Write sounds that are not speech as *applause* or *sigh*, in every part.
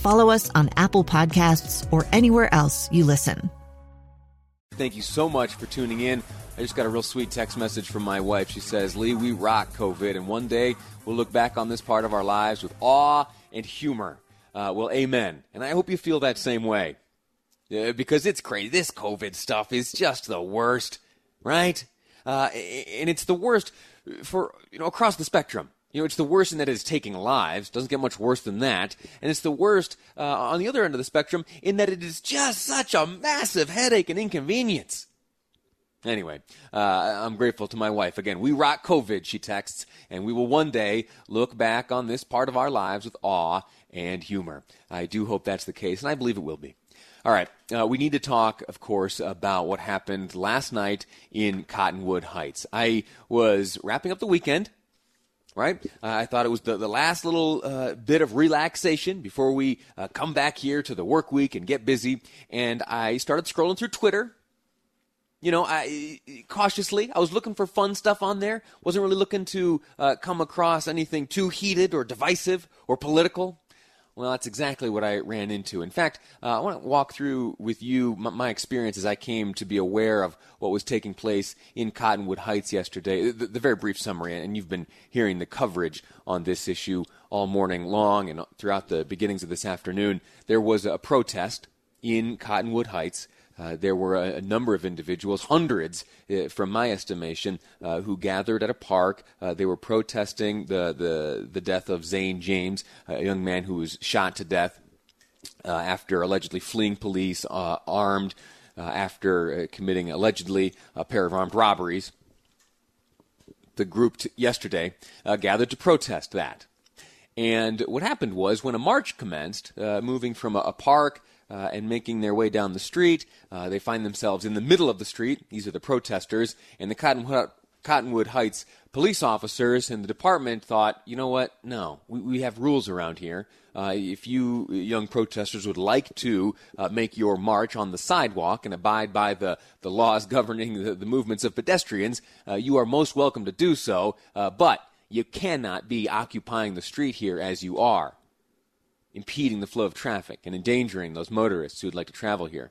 follow us on Apple Podcasts, or anywhere else you listen. Thank you so much for tuning in. I just got a real sweet text message from my wife. She says, Lee, we rock COVID, and one day we'll look back on this part of our lives with awe and humor. Uh, well, amen. And I hope you feel that same way. Because it's crazy. This COVID stuff is just the worst, right? Uh, and it's the worst for, you know, across the spectrum. You know, it's the worst in that it's taking lives. Doesn't get much worse than that. And it's the worst uh, on the other end of the spectrum in that it is just such a massive headache and inconvenience. Anyway, uh, I'm grateful to my wife. Again, we rock COVID, she texts, and we will one day look back on this part of our lives with awe and humor. I do hope that's the case, and I believe it will be. All right, uh, we need to talk, of course, about what happened last night in Cottonwood Heights. I was wrapping up the weekend right? Uh, I thought it was the, the last little uh, bit of relaxation before we uh, come back here to the work week and get busy. And I started scrolling through Twitter you know, I cautiously, I was looking for fun stuff on there. wasn't really looking to uh, come across anything too heated or divisive or political. Well, that's exactly what I ran into. In fact, uh, I want to walk through with you my, my, experience as I came to be aware of what was taking place in Cottonwood Heights yesterday. The, the very brief summary, and you've been hearing the coverage on this issue all morning long and throughout the beginnings of this afternoon. There was a protest in Cottonwood Heights uh, there were a, a, number of individuals, hundreds uh, from my estimation, uh, who gathered at a park. Uh, they were protesting the, the, the death of Zane James, a young man who was shot to death uh, after allegedly fleeing police armed, after committing allegedly a pair of armed robberies. The group t- yesterday gathered to protest that. And what happened was when a march commenced, moving from a, a park uh, and making their way down the street. Uh, they find themselves in the middle of the street. These are the protesters. And the Cottonwood, Cottonwood Heights police officers and the department thought, you know what? No, we, we have rules around here. Uh, if you young protesters would like to uh, make your march on the sidewalk and abide by the, the laws governing the, the movements of pedestrians, uh, you are most welcome to do so. Uh, but you cannot be occupying the street here as you are impeding the flow of traffic and endangering those motorists who would like to travel here.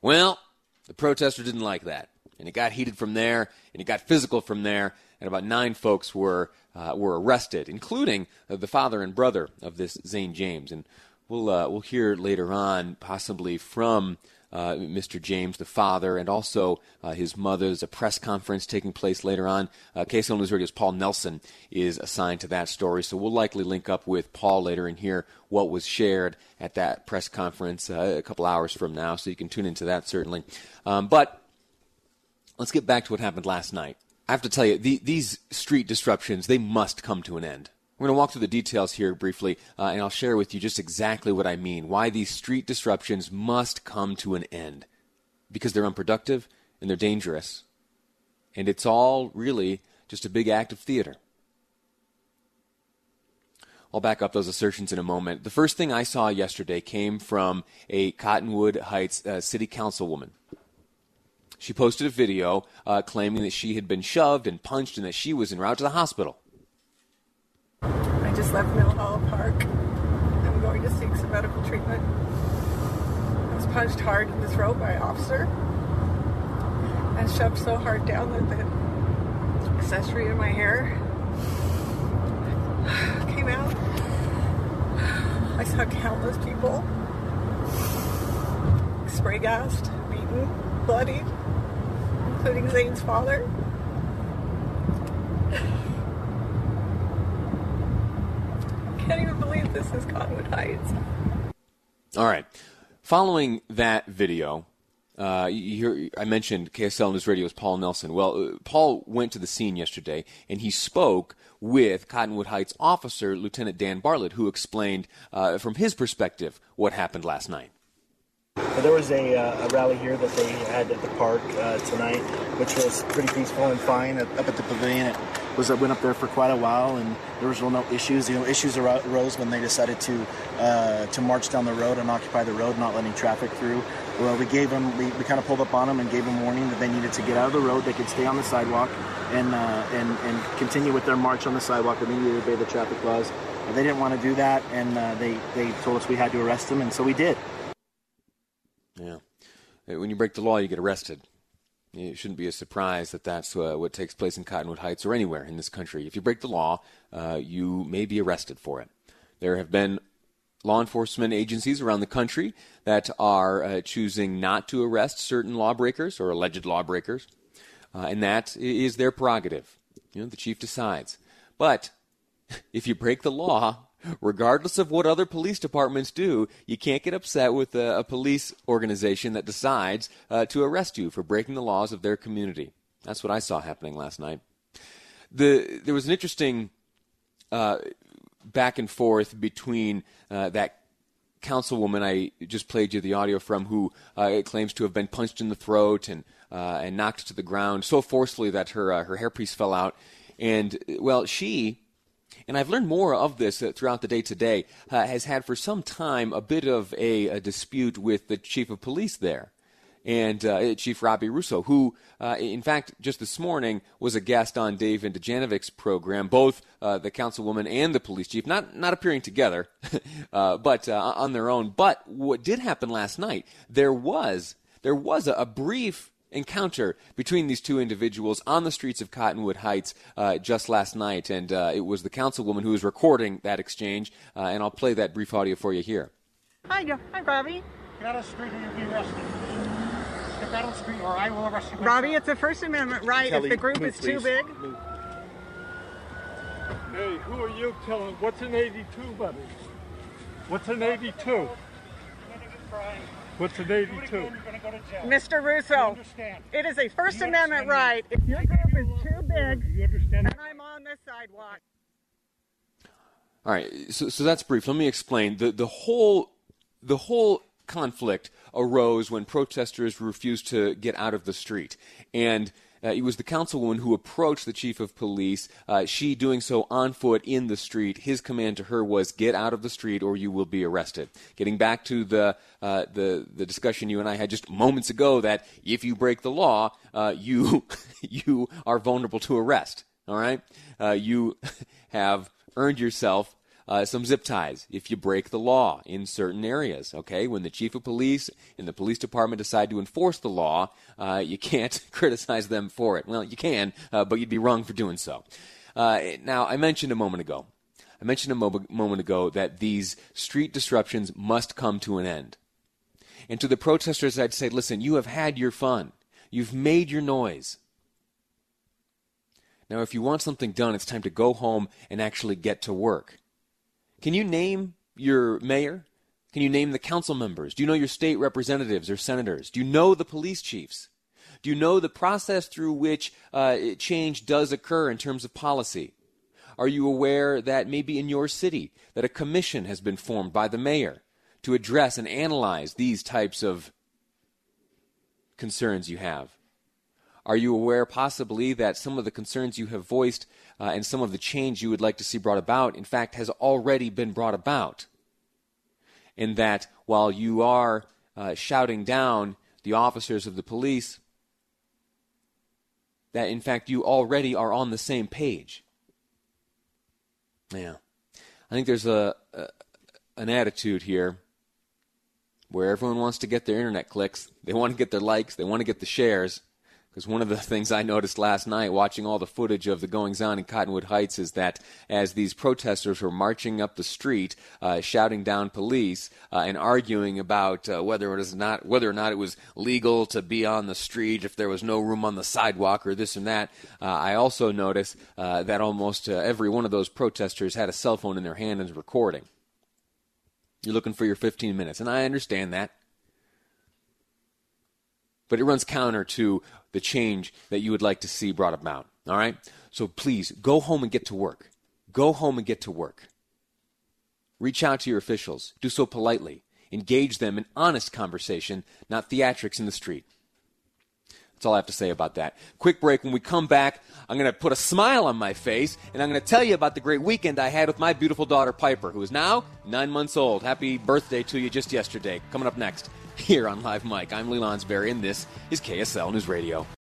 Well, the protester didn't like that, and it got heated from there, and it got physical from there, and about nine folks were uh, were arrested, including uh, the father and brother of this Zane James, and we'll uh, we'll hear later on, possibly from uh, Mr. James, the father, and also uh, his mother's a press conference taking place later on. Uh, KSL News Radio's Paul Nelson is assigned to that story, so we'll likely link up with Paul later and hear what was shared at that press conference uh, a couple hours from now, so you can tune into that certainly. Um, but let's get back to what happened last night. I have to tell you, the, these street disruptions, they must come to an end. We're going to walk through the details here briefly, uh, and I'll share with you just exactly what I mean. Why these street disruptions must come to an end. Because they're unproductive and they're dangerous. And it's all really just a big act of theater. I'll back up those assertions in a moment. The first thing I saw yesterday came from a Cottonwood Heights uh, city councilwoman. She posted a video uh, claiming that she had been shoved and punched and that she was en route to the hospital. Just left Mill Hollow Park. I'm going to seek some medical treatment. I was punched hard in the throat by an officer and shoved so hard down that the accessory in my hair came out. I saw countless people spray gassed, beaten, bloodied. including Zane's father. Can't even believe this is Cottonwood Heights. All right. Following that video, uh, you hear, I mentioned KSL News Radio's Paul Nelson. Well, uh, Paul went to the scene yesterday and he spoke with Cottonwood Heights officer Lieutenant Dan Bartlett, who explained uh, from his perspective what happened last night. There was a, uh, a, rally here that they had at the park uh, tonight, which was pretty peaceful and fine up at the pavilion. It was went up there for quite a while, and there was no issues. You know, issues arose when they decided to uh, to march down the road and occupy the road, not letting traffic through. Well, we gave them, we, we kind of pulled up on them and gave them warning that they needed to get out of the road. They could stay on the sidewalk and uh, and and continue with their march on the sidewalk. And they needed to obey the traffic laws. they didn't want to do that, and uh, they they told us we had to arrest them, and so we did. Yeah, when you break the law, you get arrested. It shouldn't be a surprise that that's uh, what takes place in Cottonwood Heights or anywhere in this country. If you break the law, uh, you may be arrested for it. There have been law enforcement agencies around the country that are uh, choosing not to arrest certain lawbreakers or alleged lawbreakers, uh, and that is their prerogative. You know, the chief decides. But *laughs* if you break the law, regardless of what other police departments do, you can't get upset with a, a police organization that decides uh, to arrest you for breaking the laws of their community. That's what I saw happening last night. The there was an interesting uh, back and forth between uh, that councilwoman I just played you the audio from, who uh, claims to have been punched in the throat and uh, and knocked to the ground so forcefully that her uh, her hairpiece fell out. And well, she and I've learned more of this uh, throughout the day today, uh, has had for some time a bit of a, a dispute with the chief of police there. And uh, Chief Robbie Russo, who, uh, in fact, just this morning was a guest on Dave and Dujanovic's program, both uh, the councilwoman and the police chief, not not appearing together, *laughs* uh, but on their own. But what did happen last night? There was there was a, a brief encounter between these two individuals on the streets of Cottonwood Heights uh, just last night, and uh, it was the councilwoman who was recording that exchange, uh, and I'll play that brief audio for you here. Hi, hi, Robbie. Get out of the street or you'll be arrested. Get out of the street or I will arrest you. Robbie, it's a First Amendment right Kelly, if the group move, is too big. Move. Hey, who are you telling? What's an 82, buddy? What's an 82? What's an 82? Mr. Russo, it is a First Amendment right. If your group is too big You understand? and I'm on the sidewalk, All right, so, so that's brief. Let me explain. The, the, whole, the whole conflict arose when protesters refused to get out of the street. And uh, it was the councilwoman who approached the chief of police, uh, she doing so on foot in the street. His command to her was, get out of the street or you will be arrested. Getting back to the, uh, the, the discussion you and I had just moments ago that if you break the law, uh, you, *laughs* you are vulnerable to arrest. All right? Uh, you *laughs* have earned yourself uh, some zip ties if you break the law in certain areas. Okay, when the chief of police and the police department decide to enforce the law, uh, you can't *laughs* criticize them for it. Well, you can, uh, but you'd be wrong for doing so. Uh, now, I mentioned a moment ago. I mentioned a mo- moment ago that these street disruptions must come to an end. And to the protesters, I'd say, listen, you have had your fun. You've made your noise. Now, if you want something done, it's time to go home and actually get to work. Can you name your mayor? Can you name the council members? Do you know your state representatives or senators? Do you know the police chiefs? Do you know the process through which uh, change does occur in terms of policy? Are you aware that maybe in your city that a commission has been formed by the mayor to address and analyze these types of concerns you have? Are you aware possibly that some of the concerns you have voiced uh, and some of the change you would like to see brought about, in fact, has already been brought about? And that while you are uh, shouting down the officers of the police, that in fact you already are on the same page. Yeah. I think there's a, a an attitude here where everyone wants to get their internet clicks, they want to get their likes, they want to get the shares Because one of the things I noticed last night watching all the footage of the goings on in Cottonwood Heights is that as these protesters were marching up the street, uh, shouting down police uh, and arguing about uh, whether it is not whether or not it was legal to be on the street, if there was no room on the sidewalk or this and that, uh, I also noticed uh, that almost uh, every one of those protesters had a cell phone in their hand and was recording. You're looking for your 15 minutes, and I understand that but it runs counter to the change that you would like to see brought about. All right? So please go home and get to work. Go home and get to work. Reach out to your officials. Do so politely. Engage them in honest conversation, not theatrics in the street. That's all I have to say about that. Quick break. When we come back, I'm going to put a smile on my face and I'm going to tell you about the great weekend I had with my beautiful daughter, Piper, who is now nine months old. Happy birthday to you just yesterday. Coming up next here on Live Mic. I'm Lee Lonsberry, and this is KSL News Radio.